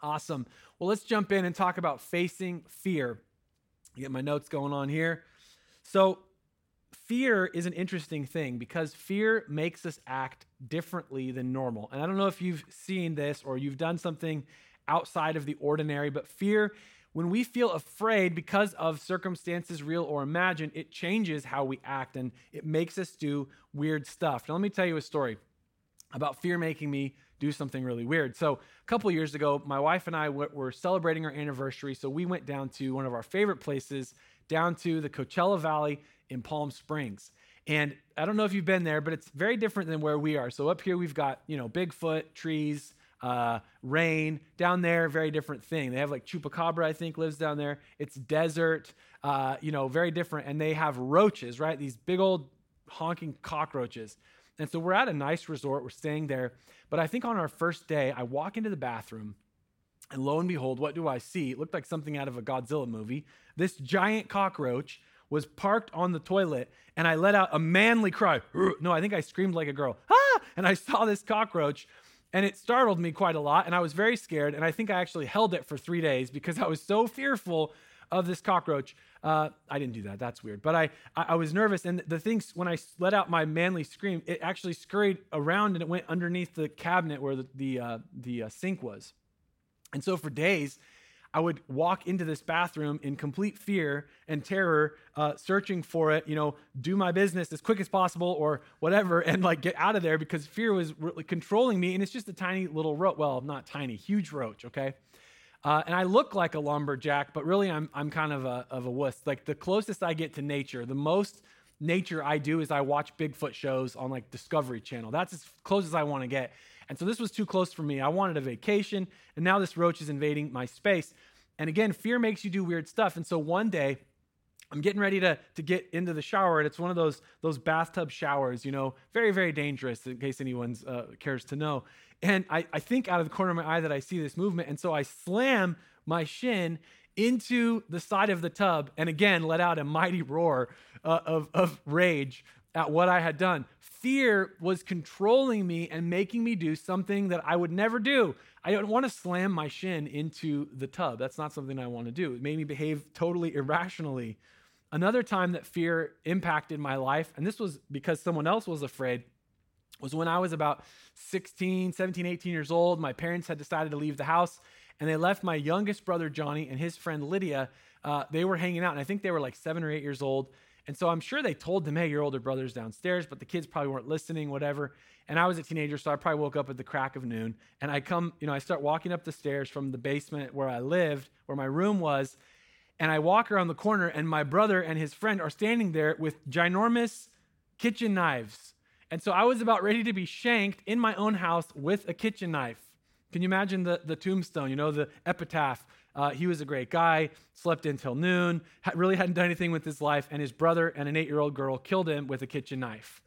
Awesome. Well, let's jump in and talk about facing fear. Get my notes going on here. So, fear is an interesting thing because fear makes us act differently than normal. And I don't know if you've seen this or you've done something outside of the ordinary, but fear, when we feel afraid because of circumstances, real or imagined, it changes how we act and it makes us do weird stuff. Now, let me tell you a story about fear making me do something really weird. So, a couple years ago, my wife and I were celebrating our anniversary. So, we went down to one of our favorite places, down to the Coachella Valley in Palm Springs. And I don't know if you've been there, but it's very different than where we are. So, up here, we've got, you know, Bigfoot, trees, uh, rain. Down there, very different thing. They have like chupacabra, I think, lives down there. It's desert, uh, you know, very different. And they have roaches, right? These big old honking cockroaches. And so we're at a nice resort, we're staying there. But I think on our first day, I walk into the bathroom, and lo and behold, what do I see? It looked like something out of a Godzilla movie. This giant cockroach was parked on the toilet, and I let out a manly cry. No, I think I screamed like a girl. Ah! And I saw this cockroach, and it startled me quite a lot, and I was very scared. And I think I actually held it for three days because I was so fearful of this cockroach. Uh, I didn't do that. That's weird. But I, I, was nervous. And the things, when I let out my manly scream, it actually scurried around and it went underneath the cabinet where the, the, uh, the uh, sink was. And so for days, I would walk into this bathroom in complete fear and terror, uh, searching for it, you know, do my business as quick as possible or whatever, and like get out of there because fear was really controlling me. And it's just a tiny little roach. Well, not tiny, huge roach, okay? Uh, and I look like a lumberjack, but really I'm, I'm kind of a, of a wuss. Like the closest I get to nature, the most nature I do is I watch Bigfoot shows on like Discovery Channel. That's as close as I want to get. And so this was too close for me. I wanted a vacation, and now this roach is invading my space. And again, fear makes you do weird stuff. And so one day, I'm getting ready to, to get into the shower, and it's one of those, those bathtub showers, you know, very, very dangerous in case anyone uh, cares to know. And I, I think out of the corner of my eye that I see this movement. And so I slam my shin into the side of the tub and again let out a mighty roar uh, of, of rage at what I had done. Fear was controlling me and making me do something that I would never do. I don't want to slam my shin into the tub. That's not something I want to do. It made me behave totally irrationally. Another time that fear impacted my life, and this was because someone else was afraid, was when I was about 16, 17, 18 years old. My parents had decided to leave the house and they left my youngest brother, Johnny, and his friend Lydia. Uh, they were hanging out, and I think they were like seven or eight years old. And so I'm sure they told them, hey, your older brother's downstairs, but the kids probably weren't listening, whatever. And I was a teenager, so I probably woke up at the crack of noon. And I come, you know, I start walking up the stairs from the basement where I lived, where my room was. And I walk around the corner, and my brother and his friend are standing there with ginormous kitchen knives and so I was about ready to be shanked in my own house with a kitchen knife. Can you imagine the, the tombstone, you know, the epitaph? Uh, he was a great guy, slept until noon, really hadn't done anything with his life, and his brother and an eight year old girl killed him with a kitchen knife.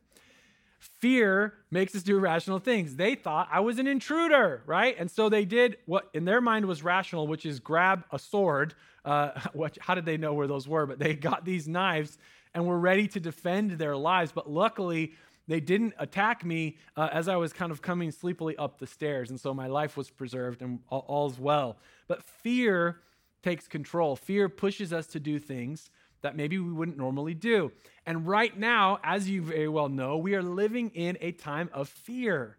Fear makes us do irrational things. They thought I was an intruder, right? And so they did what in their mind was rational, which is grab a sword. Uh, how did they know where those were? But they got these knives and were ready to defend their lives. But luckily, they didn't attack me uh, as I was kind of coming sleepily up the stairs. And so my life was preserved and all, all's well. But fear takes control. Fear pushes us to do things that maybe we wouldn't normally do. And right now, as you very well know, we are living in a time of fear.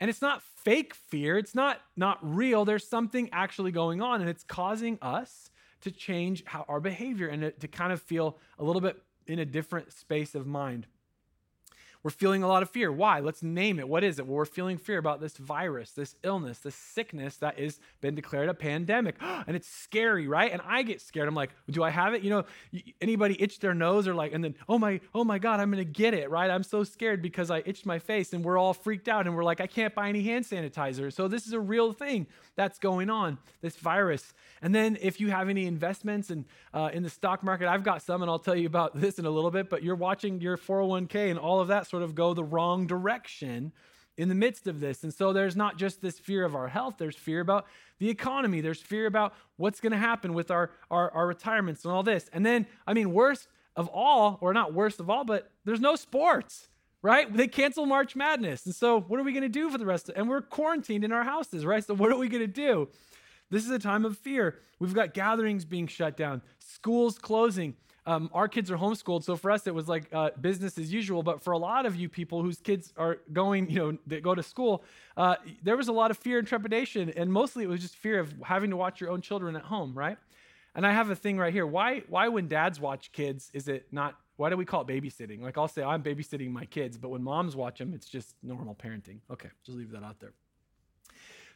And it's not fake fear, it's not not real. There's something actually going on and it's causing us to change how our behavior and to kind of feel a little bit in a different space of mind. We're feeling a lot of fear. Why? Let's name it. What is it? Well, we're feeling fear about this virus, this illness, this sickness that has been declared a pandemic. And it's scary, right? And I get scared. I'm like, do I have it? You know, anybody itch their nose or like, and then, oh my, oh my God, I'm going to get it, right? I'm so scared because I itched my face and we're all freaked out and we're like, I can't buy any hand sanitizer. So this is a real thing that's going on, this virus. And then if you have any investments in, uh, in the stock market, I've got some and I'll tell you about this in a little bit, but you're watching your 401k and all of that sort of go the wrong direction in the midst of this. And so there's not just this fear of our health, there's fear about the economy, there's fear about what's going to happen with our, our, our retirements and all this. And then, I mean, worst of all, or not worst of all, but there's no sports, right? They cancel March Madness. And so what are we going to do for the rest of And we're quarantined in our houses, right? So what are we going to do? This is a time of fear. We've got gatherings being shut down, schools closing. Um, our kids are homeschooled, so for us it was like uh, business as usual. But for a lot of you people whose kids are going, you know, that go to school, uh, there was a lot of fear and trepidation, and mostly it was just fear of having to watch your own children at home, right? And I have a thing right here. Why, why when dads watch kids, is it not? Why do we call it babysitting? Like I'll say I'm babysitting my kids, but when moms watch them, it's just normal parenting. Okay, just leave that out there.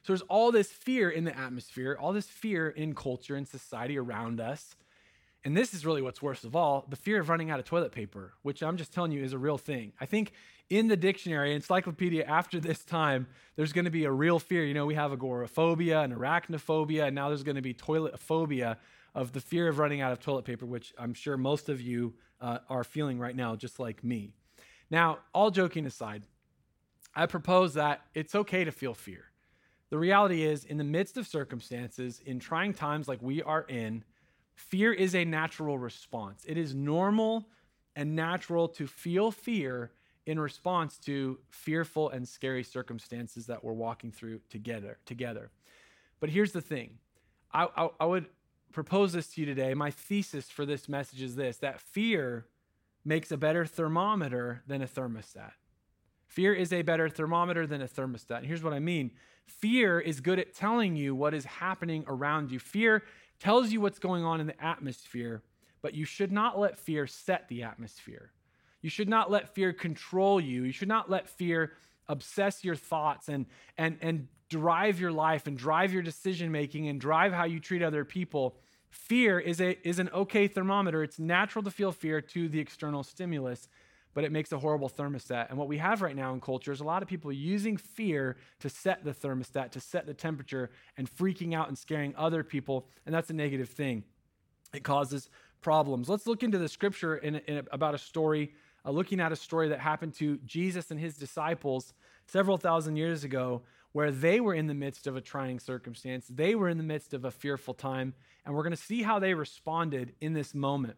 So there's all this fear in the atmosphere, all this fear in culture and society around us. And this is really what's worst of all the fear of running out of toilet paper, which I'm just telling you is a real thing. I think in the dictionary, encyclopedia, after this time, there's going to be a real fear. You know, we have agoraphobia and arachnophobia, and now there's going to be toilet phobia of the fear of running out of toilet paper, which I'm sure most of you uh, are feeling right now, just like me. Now, all joking aside, I propose that it's okay to feel fear. The reality is, in the midst of circumstances, in trying times like we are in, fear is a natural response. It is normal and natural to feel fear in response to fearful and scary circumstances that we're walking through together. together. But here's the thing I, I, I would propose this to you today. My thesis for this message is this that fear makes a better thermometer than a thermostat. Fear is a better thermometer than a thermostat. And here's what I mean fear is good at telling you what is happening around you. Fear tells you what's going on in the atmosphere, but you should not let fear set the atmosphere. You should not let fear control you. You should not let fear obsess your thoughts and, and, and drive your life and drive your decision making and drive how you treat other people. Fear is, a, is an okay thermometer. It's natural to feel fear to the external stimulus but it makes a horrible thermostat. And what we have right now in culture is a lot of people using fear to set the thermostat, to set the temperature, and freaking out and scaring other people. And that's a negative thing. It causes problems. Let's look into the scripture in, in about a story, uh, looking at a story that happened to Jesus and his disciples several thousand years ago, where they were in the midst of a trying circumstance. They were in the midst of a fearful time. And we're going to see how they responded in this moment.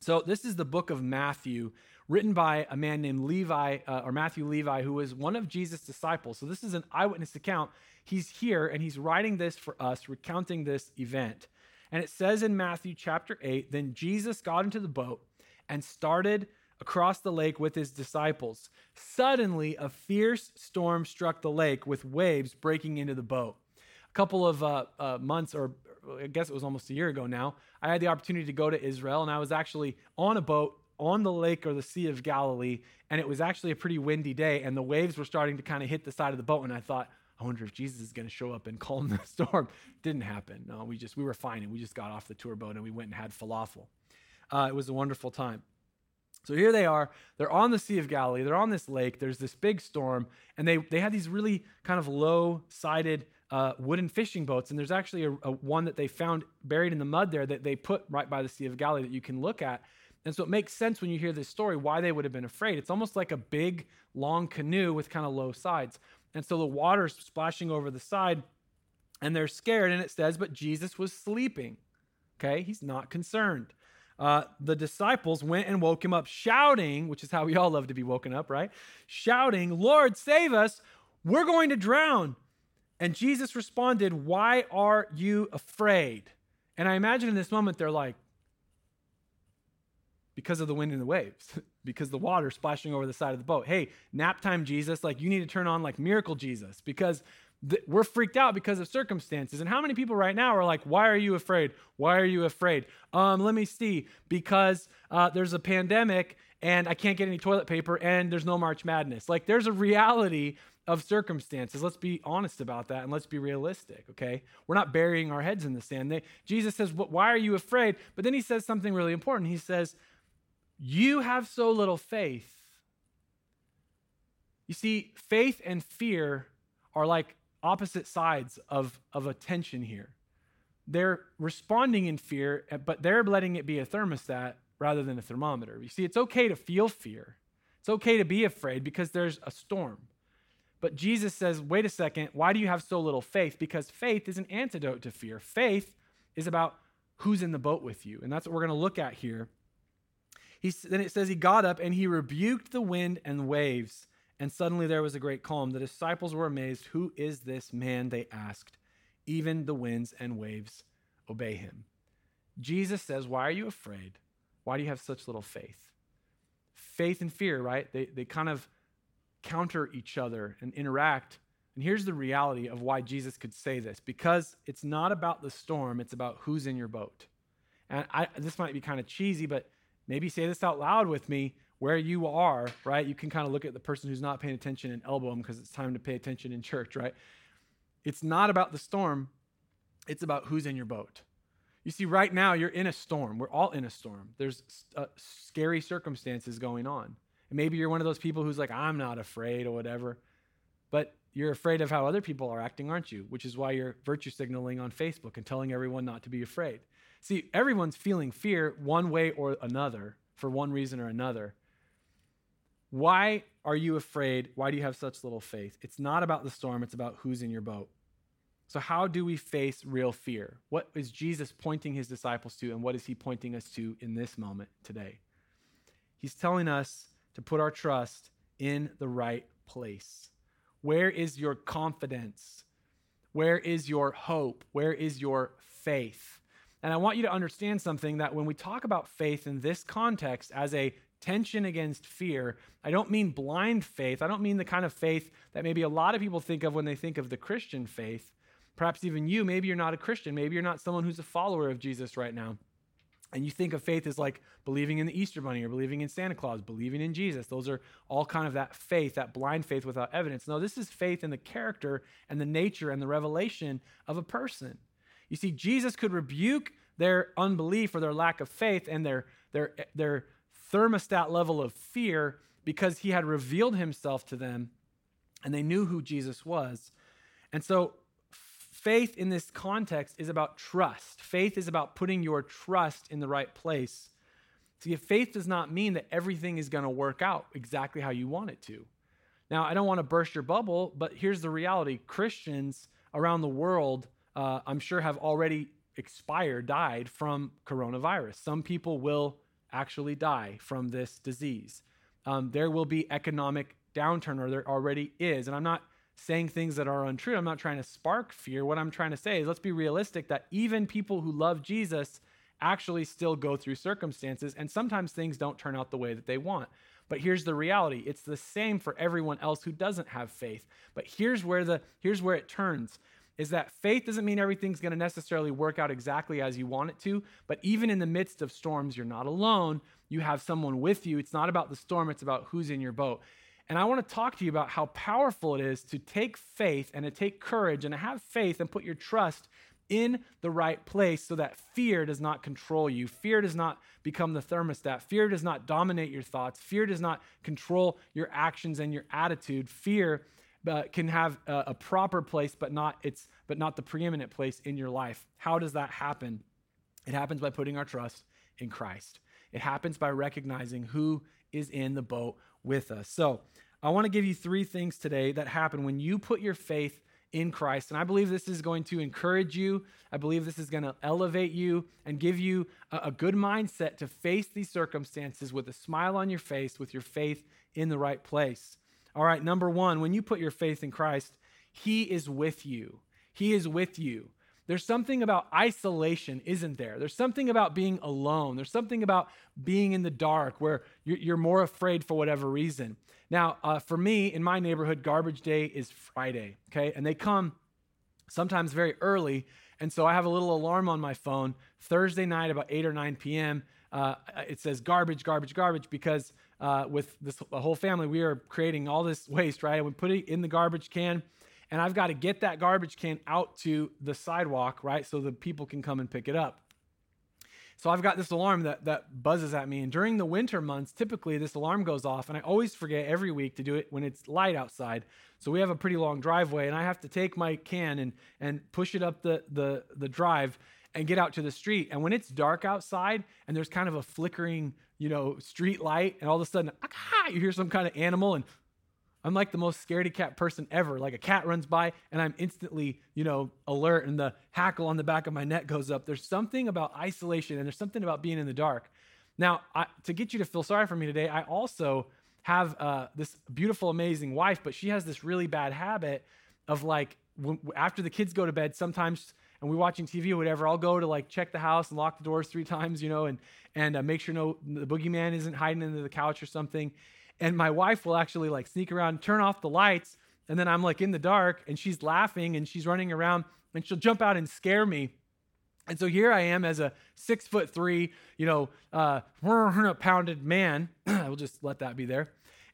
So, this is the book of Matthew written by a man named Levi, uh, or Matthew Levi, who was one of Jesus' disciples. So this is an eyewitness account. He's here and he's writing this for us, recounting this event. And it says in Matthew chapter 8 Then Jesus got into the boat and started across the lake with his disciples. Suddenly, a fierce storm struck the lake with waves breaking into the boat. A couple of uh, uh, months, or I guess it was almost a year ago now, I had the opportunity to go to Israel, and I was actually on a boat on the lake or the Sea of Galilee, and it was actually a pretty windy day, and the waves were starting to kind of hit the side of the boat. And I thought, I wonder if Jesus is going to show up and calm the storm. Didn't happen. No, we just we were fine, and we just got off the tour boat and we went and had falafel. Uh, it was a wonderful time. So here they are. They're on the Sea of Galilee. They're on this lake. There's this big storm, and they they had these really kind of low-sided uh, wooden fishing boats. And there's actually a, a one that they found buried in the mud there that they put right by the Sea of Galilee that you can look at. And so it makes sense when you hear this story why they would have been afraid. It's almost like a big, long canoe with kind of low sides. And so the water's splashing over the side, and they're scared. And it says, But Jesus was sleeping. Okay, he's not concerned. Uh, the disciples went and woke him up, shouting, which is how we all love to be woken up, right? Shouting, Lord, save us. We're going to drown. And Jesus responded, Why are you afraid? And I imagine in this moment, they're like, because of the wind and the waves, because the water splashing over the side of the boat. Hey, nap time Jesus, like you need to turn on like miracle Jesus because th- we're freaked out because of circumstances. And how many people right now are like, why are you afraid? Why are you afraid? Um, let me see, because uh, there's a pandemic and I can't get any toilet paper and there's no March Madness. Like there's a reality of circumstances. Let's be honest about that and let's be realistic, okay? We're not burying our heads in the sand. They, Jesus says, Why are you afraid? But then he says something really important. He says, you have so little faith. You see, faith and fear are like opposite sides of, of a tension here. They're responding in fear, eh, but they're letting it be a thermostat rather than a thermometer. You see, it's okay to feel fear, it's okay to be afraid because there's a storm. But Jesus says, wait a second, why do you have so little faith? Because faith is an antidote to fear. Faith is about who's in the boat with you. And that's what we're going to look at here he, then it says he got up and he rebuked the wind and waves, and suddenly there was a great calm. The disciples were amazed. Who is this man? They asked. Even the winds and waves obey him. Jesus says, Why are you afraid? Why do you have such little faith? Faith and fear, right? They, they kind of counter each other and interact. And here's the reality of why Jesus could say this because it's not about the storm, it's about who's in your boat. And I, this might be kind of cheesy, but maybe say this out loud with me where you are, right? You can kind of look at the person who's not paying attention and elbow them because it's time to pay attention in church, right? It's not about the storm, it's about who's in your boat. You see, right now, you're in a storm. We're all in a storm. There's uh, scary circumstances going on. And maybe you're one of those people who's like, I'm not afraid or whatever. But you're afraid of how other people are acting, aren't you? Which is why you're virtue signaling on Facebook and telling everyone not to be afraid. See, everyone's feeling fear one way or another for one reason or another. Why are you afraid? Why do you have such little faith? It's not about the storm, it's about who's in your boat. So, how do we face real fear? What is Jesus pointing his disciples to, and what is he pointing us to in this moment today? He's telling us to put our trust in the right place. Where is your confidence? Where is your hope? Where is your faith? And I want you to understand something that when we talk about faith in this context as a tension against fear, I don't mean blind faith. I don't mean the kind of faith that maybe a lot of people think of when they think of the Christian faith. Perhaps even you, maybe you're not a Christian. Maybe you're not someone who's a follower of Jesus right now. And you think of faith as like believing in the Easter Bunny or believing in Santa Claus, believing in Jesus. Those are all kind of that faith, that blind faith without evidence. No, this is faith in the character and the nature and the revelation of a person. You see, Jesus could rebuke their unbelief or their lack of faith and their, their, their thermostat level of fear because he had revealed himself to them and they knew who Jesus was. And so, faith in this context is about trust. Faith is about putting your trust in the right place. See, faith does not mean that everything is going to work out exactly how you want it to. Now, I don't want to burst your bubble, but here's the reality Christians around the world, uh, I'm sure, have already expired, died from coronavirus. Some people will actually die from this disease. Um, there will be economic downturn, or there already is. And I'm not saying things that are untrue. I'm not trying to spark fear. What I'm trying to say is let's be realistic that even people who love Jesus actually still go through circumstances, and sometimes things don't turn out the way that they want. But here's the reality. It's the same for everyone else who doesn't have faith. But here's where the here's where it turns is that faith doesn't mean everything's going to necessarily work out exactly as you want it to, but even in the midst of storms, you're not alone. You have someone with you. It's not about the storm, it's about who's in your boat. And I want to talk to you about how powerful it is to take faith and to take courage and to have faith and put your trust in the right place so that fear does not control you. Fear does not become the thermostat. Fear does not dominate your thoughts. Fear does not control your actions and your attitude. Fear uh, can have a, a proper place, but not its, but not the preeminent place in your life. How does that happen? It happens by putting our trust in Christ. It happens by recognizing who is in the boat with us. So, I want to give you three things today that happen when you put your faith in Christ. And I believe this is going to encourage you. I believe this is going to elevate you and give you a, a, good mindset to face these circumstances with a smile on your face, with your faith in the right place. All right, number one, when you put your faith in Christ, He is with you. He is with you. There's something about isolation, isn't there? There's something about being alone. There's something about being in the dark where you're, more afraid for whatever reason. Now, uh, for me, in my neighborhood, garbage day is Friday, okay? And they come sometimes very early. And so I have a little alarm on my phone Thursday night about 8 or 9 p.m. Uh, it says garbage, garbage, garbage because uh, with this whole family, we are creating all this waste, right? And we put it in the garbage can, and I've got to get that garbage can out to the sidewalk, right, so the people can come and pick it up. So I've got this alarm that, that buzzes at me. And during the winter months, typically this alarm goes off, and I always forget every week to do it when it's light outside. So we have a pretty long driveway, and I have to take my can and, and push it up the, the, the drive and get out to the street. And when it's dark outside and there's kind of a flickering, you know, street light, and all of a sudden, ah, you hear some kind of animal, and I'm like the most scaredy cat person ever. Like a cat runs by, and I'm instantly, you know, alert, and the hackle on the back of my neck goes up. There's something about isolation, and there's something about being in the dark. Now, I, to get you to feel sorry for me today, I also have uh, this beautiful, amazing wife, but she has this really bad habit of like when, after the kids go to bed, sometimes and we're watching TV or whatever, I'll go to like check the house and lock the doors three times, you know, and and uh, make sure no the boogeyman isn't hiding under the couch or something. And my wife will actually like sneak around, turn off the lights, and then I'm like in the dark, and she's laughing and she's running around, and she'll jump out and scare me. And so here I am as a six foot three, you know, uh, pounded man. I will just let that be there.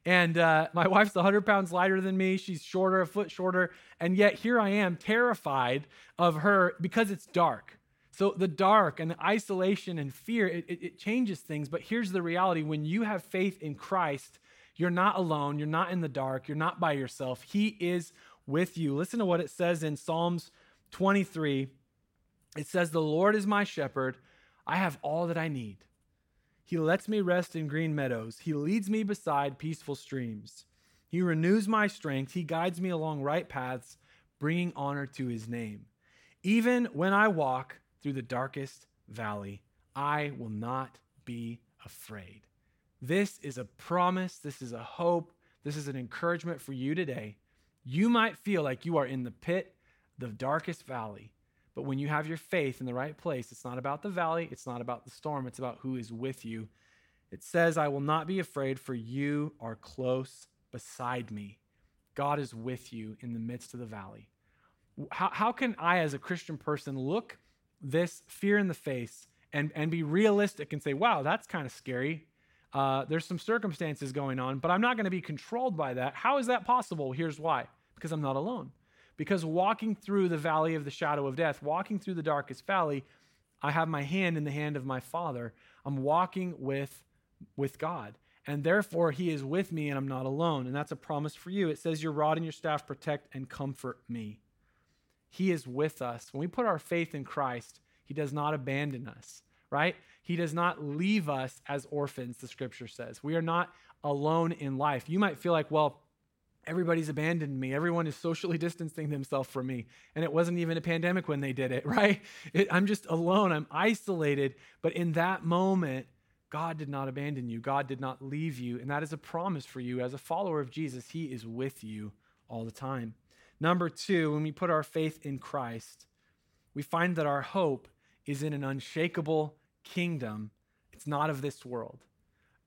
And uh, my wife's 100 pounds lighter than me. She's shorter, a foot shorter. And yet here I am terrified of her because it's dark. So the dark and the isolation and fear, it, it, it changes things. But here's the reality when you have faith in Christ, you're not alone. You're not in the dark. You're not by yourself. He is with you. Listen to what it says in Psalms 23. It says, The Lord is my shepherd. I have all that I need. He lets me rest in green meadows. He leads me beside peaceful streams. He renews my strength. He guides me along right paths, bringing honor to his name. Even when I walk through the darkest valley, I will not be afraid. This is a promise. This is a hope. This is an encouragement for you today. You might feel like you are in the pit, the darkest valley, but when you have your faith in the right place, it's not about the valley, it's not about the storm, it's about who is with you. It says, I will not be afraid, for you are close beside me. God is with you in the midst of the valley. How, how can I, as a Christian person, look this fear in the face and, and be realistic and say, wow, that's kind of scary? Uh, there's some circumstances going on, but I'm not going to be controlled by that. How is that possible? Here's why because I'm not alone. Because walking through the valley of the shadow of death, walking through the darkest valley, I have my hand in the hand of my Father. I'm walking with, with God. And therefore, He is with me and I'm not alone. And that's a promise for you. It says, Your rod and your staff protect and comfort me. He is with us. When we put our faith in Christ, He does not abandon us, right? He does not leave us as orphans, the scripture says. We are not alone in life. You might feel like, well, everybody's abandoned me. Everyone is socially distancing themselves from me. And it wasn't even a pandemic when they did it, right? It, I'm just alone. I'm isolated. But in that moment, God did not abandon you. God did not leave you. And that is a promise for you. As a follower of Jesus, He is with you all the time. Number two, when we put our faith in Christ, we find that our hope is in an unshakable kingdom. It's not of this world.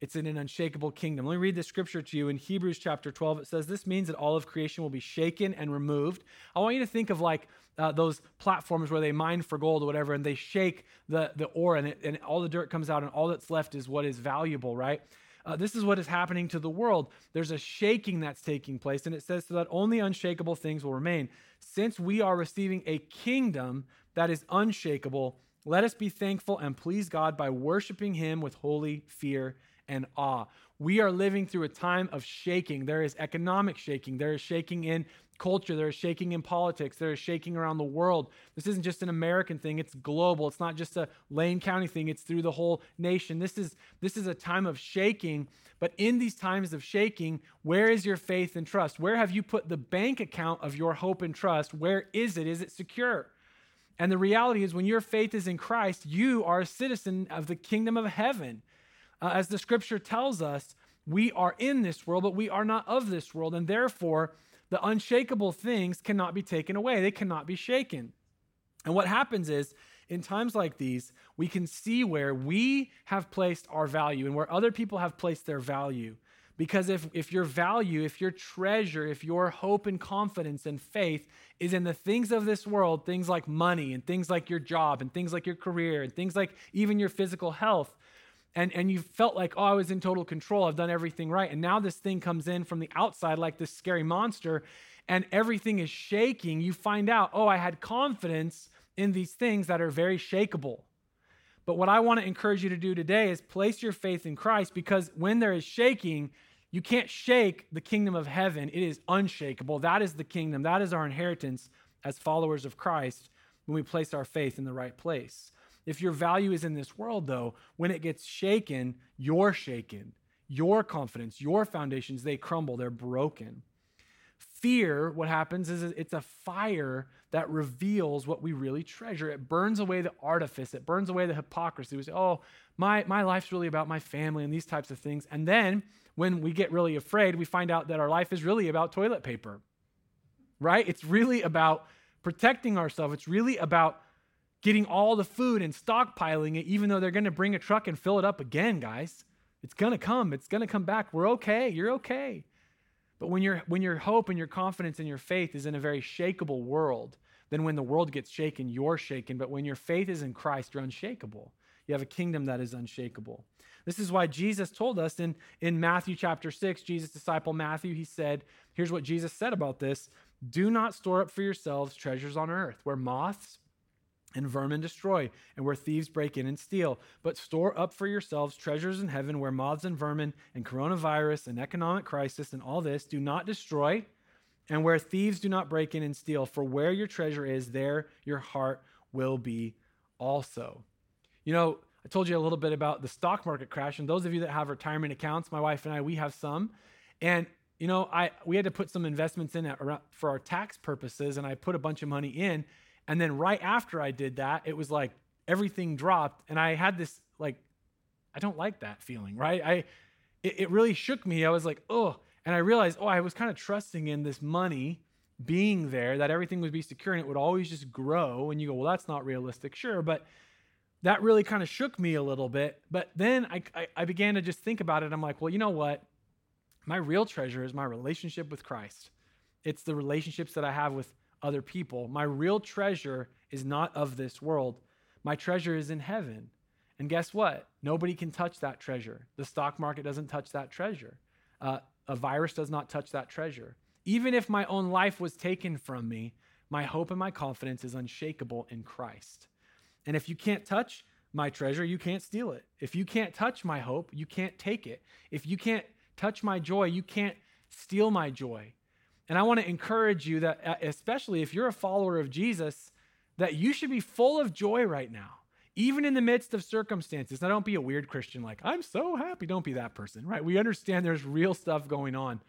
It's in an unshakable kingdom. Let me read this scripture to you in Hebrews chapter 12. It says, This means that all of creation will be shaken and removed. I want you to think of like uh, those platforms where they mine for gold or whatever, and they shake the, the ore, and, it, and all the dirt comes out, and all that's left is what is valuable, right? Uh, this is what is happening to the world. There's a shaking that's taking place, and it says so that only unshakable things will remain. Since we are receiving a kingdom that is unshakable, let us be thankful and please God by worshiping Him with holy fear and awe. We are living through a time of shaking. There is economic shaking, there is shaking in culture, there is shaking in politics, there is shaking around the world. This isn't just an American thing, it's global. It's not just a Lane County thing, it's through the whole nation. This is this is a time of shaking, but in these times of shaking, where is your faith and trust? Where have you put the bank account of your hope and trust? Where is it? Is it secure? And the reality is when your faith is in Christ, you are a citizen of the kingdom of heaven. Uh, as the scripture tells us, we are in this world, but we are not of this world. And therefore, the unshakable things cannot be taken away, they cannot be shaken. And what happens is, in times like these, we can see where we have placed our value and where other people have placed their value. Because if, if your value, if your treasure, if your hope and confidence and faith is in the things of this world, things like money and things like your job and things like your career and things like even your physical health, and and you felt like oh i was in total control. I've done everything right. And now this thing comes in from the outside like this scary monster and everything is shaking you find out oh i had confidence in these things that are very shakable but what i want to encourage you to do today is place your faith in christ because when there is shaking you can't shake the kingdom of heaven. It is unshakable. That is the kingdom. That is our inheritance as followers of christ when we place our faith in the right place. If your value is in this world, though, when it gets shaken, you're shaken. Your confidence, your foundations, they crumble, they're broken. Fear, what happens is it's a fire that reveals what we really treasure. It burns away the artifice, it burns away the hypocrisy. We say, oh, my, my life's really about my family and these types of things. And then when we get really afraid, we find out that our life is really about toilet paper right? It's really about protecting ourselves. It's really about getting all the food and stockpiling it, even though they're going to bring a truck and fill it up again, guys. It's going to come. It's going to come back. We're okay. You're okay. But when, your when your hope and your confidence and your faith is in a very shakable world, then when the world gets shaken, you're shaken. But when your faith is in Christ, you're unshakable. You have a kingdom that is unshakable. This is why Jesus told us in, in Matthew chapter 6, Jesus' disciple Matthew, he said, here's what Jesus said about this Do not store up for yourselves treasures on earth, where moths and vermin destroy, and where thieves break in and steal. But store up for yourselves treasures in heaven, where moths and vermin and coronavirus and economic crisis and all this do not destroy, and where thieves do not break in and steal. For where your treasure is, there your heart will be also. You know, I told you a little bit about the stock market crash, and those of you that have retirement accounts, my wife and I, we have some. And you know, I we had to put some investments in for our tax purposes, and I put a bunch of money in. And then right after I did that, it was like everything dropped, and I had this like, I don't like that feeling, right? I it, it really shook me. I was like, oh, and I realized, oh, I was kind of trusting in this money being there, that everything would be secure and it would always just grow. And you go, well, that's not realistic, sure, but that really kind of shook me a little bit. But then I, I, I, began to just think about it. I'm like, well, you know what? My real treasure is my relationship with Christ. It's the relationships that I have with other people. My real treasure is not of this world. My treasure is in heaven. And guess what? Nobody can touch that treasure. The stock market doesn't touch that treasure. Uh, a virus does not touch that treasure. Even if my own life was taken from me, my hope and my confidence is unshakable in Christ. And if you can't touch my treasure, you can't steal it. If you can't touch my hope, you can't take it. If you can't touch my joy, you can't steal my joy. And I want to encourage you that, uh, especially if you're a follower of Jesus, that you should be full of joy right now, even in the midst of circumstances. Now, don't be a weird Christian like, I'm so happy. Don't be that person, right? We understand there's real stuff going on,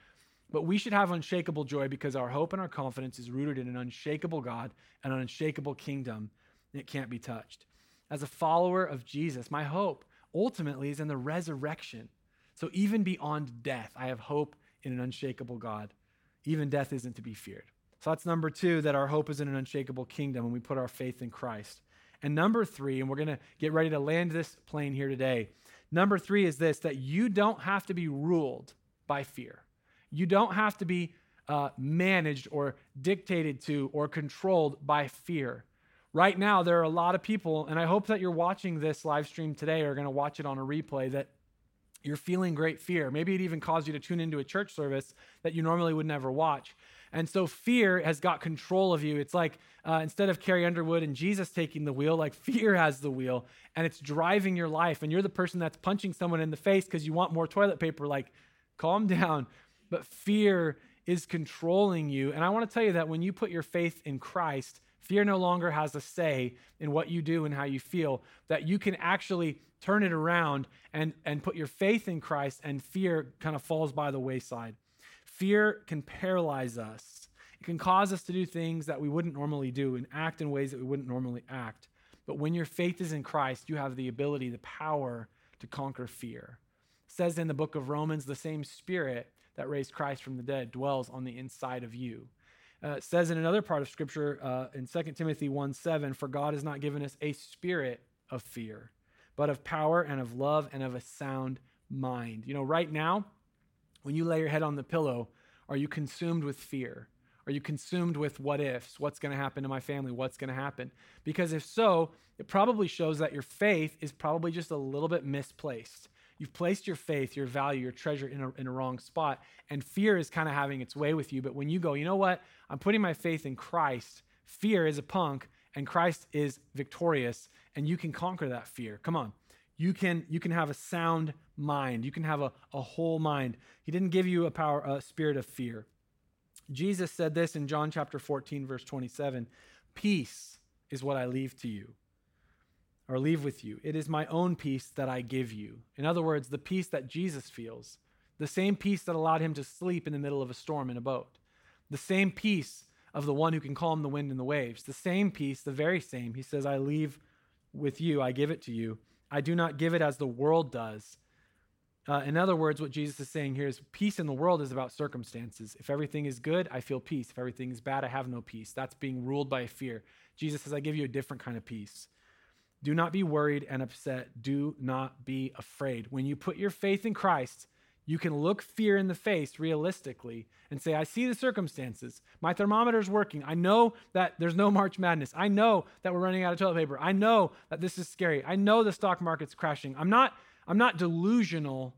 but we should have unshakable joy because our hope and our confidence is rooted in an unshakable God and an unshakable kingdom it can't be touched. As a follower of Jesus, my hope ultimately is in the resurrection. So even beyond death, I have hope in an unshakable God. Even death isn't to be feared. So that's number two, that our hope is in an unshakable kingdom when we put our faith in Christ. And number three, and we're going to get ready to land this plane here today. Number three is this that you don't have to be ruled by fear. You don't have to be uh, managed or dictated to or controlled by fear. Right now, there are a lot of people, and I hope that you're watching this live stream today or going to watch it on a replay, that you're feeling great fear. Maybe it even caused you to tune into a church service that you normally would never watch. And so fear has got control of you. It's like uh, instead of Carrie Underwood and Jesus taking the wheel, like fear has the wheel and it's driving your life. And you're the person that's punching someone in the face because you want more toilet paper. Like, calm down. But fear is controlling you. And I want to tell you that when you put your faith in Christ, Fear no longer has a say in what you do and how you feel, that you can actually turn it around and, and put your faith in Christ, and fear kind of falls by the wayside. Fear can paralyze us, it can cause us to do things that we wouldn't normally do and act in ways that we wouldn't normally act. But when your faith is in Christ, you have the ability, the power to conquer fear. It says in the book of Romans, the same spirit that raised Christ from the dead dwells on the inside of you. Uh, says in another part of Scripture uh, in 2 Timothy 1 7, For God has not given us a spirit of fear, but of power and of love and of a sound mind. You know, right now, when you lay your head on the pillow, are you consumed with fear? Are you consumed with what ifs? What's going to happen to my family? What's going to happen? Because if so, it probably shows that your faith is probably just a little bit misplaced. You've placed your faith, your value, your treasure in a, in a wrong spot, and fear is kind of having its way with you. But when you go, you know what? I'm putting my faith in Christ, fear is a punk, and Christ is victorious, and you can conquer that fear. Come on. You can, you can have a sound mind. You can have a, a whole mind. He didn't give you a power, a spirit of fear. Jesus said this in John chapter 14, verse 27 Peace is what I leave to you or leave with you. It is my own peace that I give you. In other words, the peace that Jesus feels, the same peace that allowed him to sleep in the middle of a storm in a boat, the same peace of the one who can calm the wind and the waves, the same peace, the very same. He says, I leave with you, I give it to you. I do not give it as the world does. Uh, in other words, what Jesus is saying here is peace in the world is about circumstances. If everything is good, I feel peace. If everything is bad, I have no peace. That's being ruled by fear. Jesus says, I give you a different kind of peace. Do not be worried and upset. Do not be afraid. When you put your faith in Christ, you can look fear in the face realistically and say, I see the circumstances. My thermometer is working. I know that there's no March Madness. I know that we're running out of toilet paper. I know that this is scary. I know the stock market's crashing. I'm not, I'm not delusional,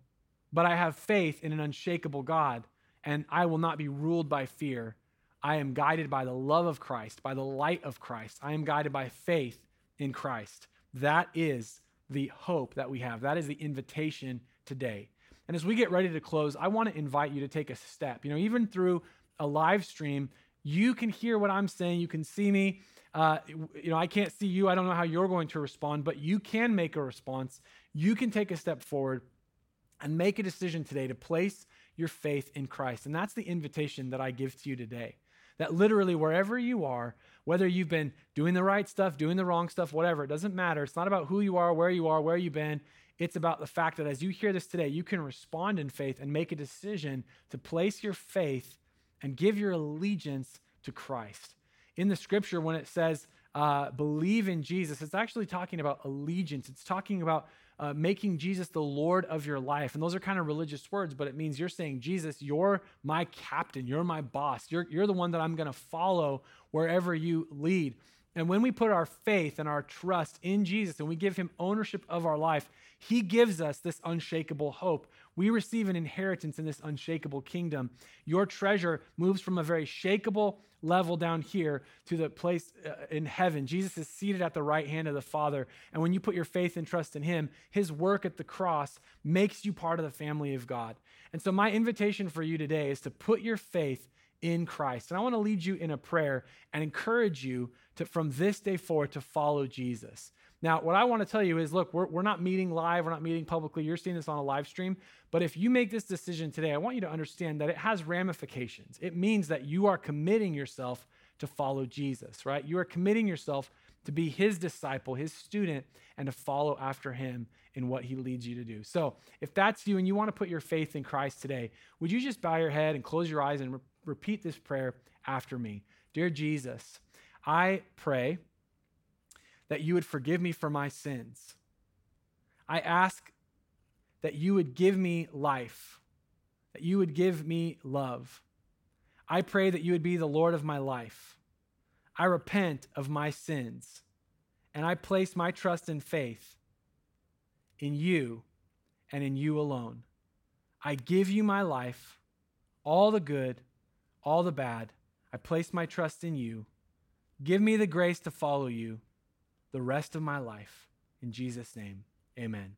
but I have faith in an unshakable God, and I will not be ruled by fear. I am guided by the love of Christ, by the light of Christ. I am guided by faith in Christ. That is the hope that we have. That is the invitation today. And as we get ready to close, I want to invite you to take a step. You know, even through a live stream, you can hear what I'm saying, you can see me. Uh, you know, I can't see you. I don't know how you're going to respond, but you can make a response. You can take a step forward and make a decision today to place your faith in Christ. And that's the invitation that I give to you today. That literally, wherever you are, whether you've been doing the right stuff, doing the wrong stuff, whatever, it doesn't matter. It's not about who you are, where you are, where you've been. It's about the fact that as you hear this today, you can respond in faith and make a decision to place your faith and give your allegiance to Christ. In the scripture, when it says, uh, believe in Jesus, it's actually talking about allegiance. It's talking about uh, making Jesus the Lord of your life. And those are kind of religious words, but it means you're saying, Jesus, you're my captain, you're my boss, you're, you're the one that I'm going to follow wherever you lead. And when we put our faith and our trust in Jesus and we give him ownership of our life, he gives us this unshakable hope. We receive an inheritance in this unshakable kingdom. Your treasure moves from a very shakable level down here to the place uh, in heaven. Jesus is seated at the right hand of the Father. And when you put your faith and trust in him, his work at the cross makes you part of the family of God. And so, my invitation for you today is to put your faith in Christ. And I want to lead you in a prayer and encourage you to, from this day forward, to follow Jesus. Now, what I want to tell you is look, we're, we're not meeting live, we're not meeting publicly. You're seeing this on a live stream. But if you make this decision today, I want you to understand that it has ramifications. It means that you are committing yourself to follow Jesus, right? You are committing yourself to be his disciple, his student, and to follow after him in what he leads you to do. So, if that's you and you want to put your faith in Christ today, would you just bow your head and close your eyes and re- repeat this prayer after me? Dear Jesus, I pray that you would forgive me for my sins. I ask that you would give me life, that you would give me love. I pray that you would be the Lord of my life. I repent of my sins, and I place my trust and faith in you and in you alone. I give you my life, all the good, all the bad. I place my trust in you. Give me the grace to follow you the rest of my life. In Jesus' name, amen.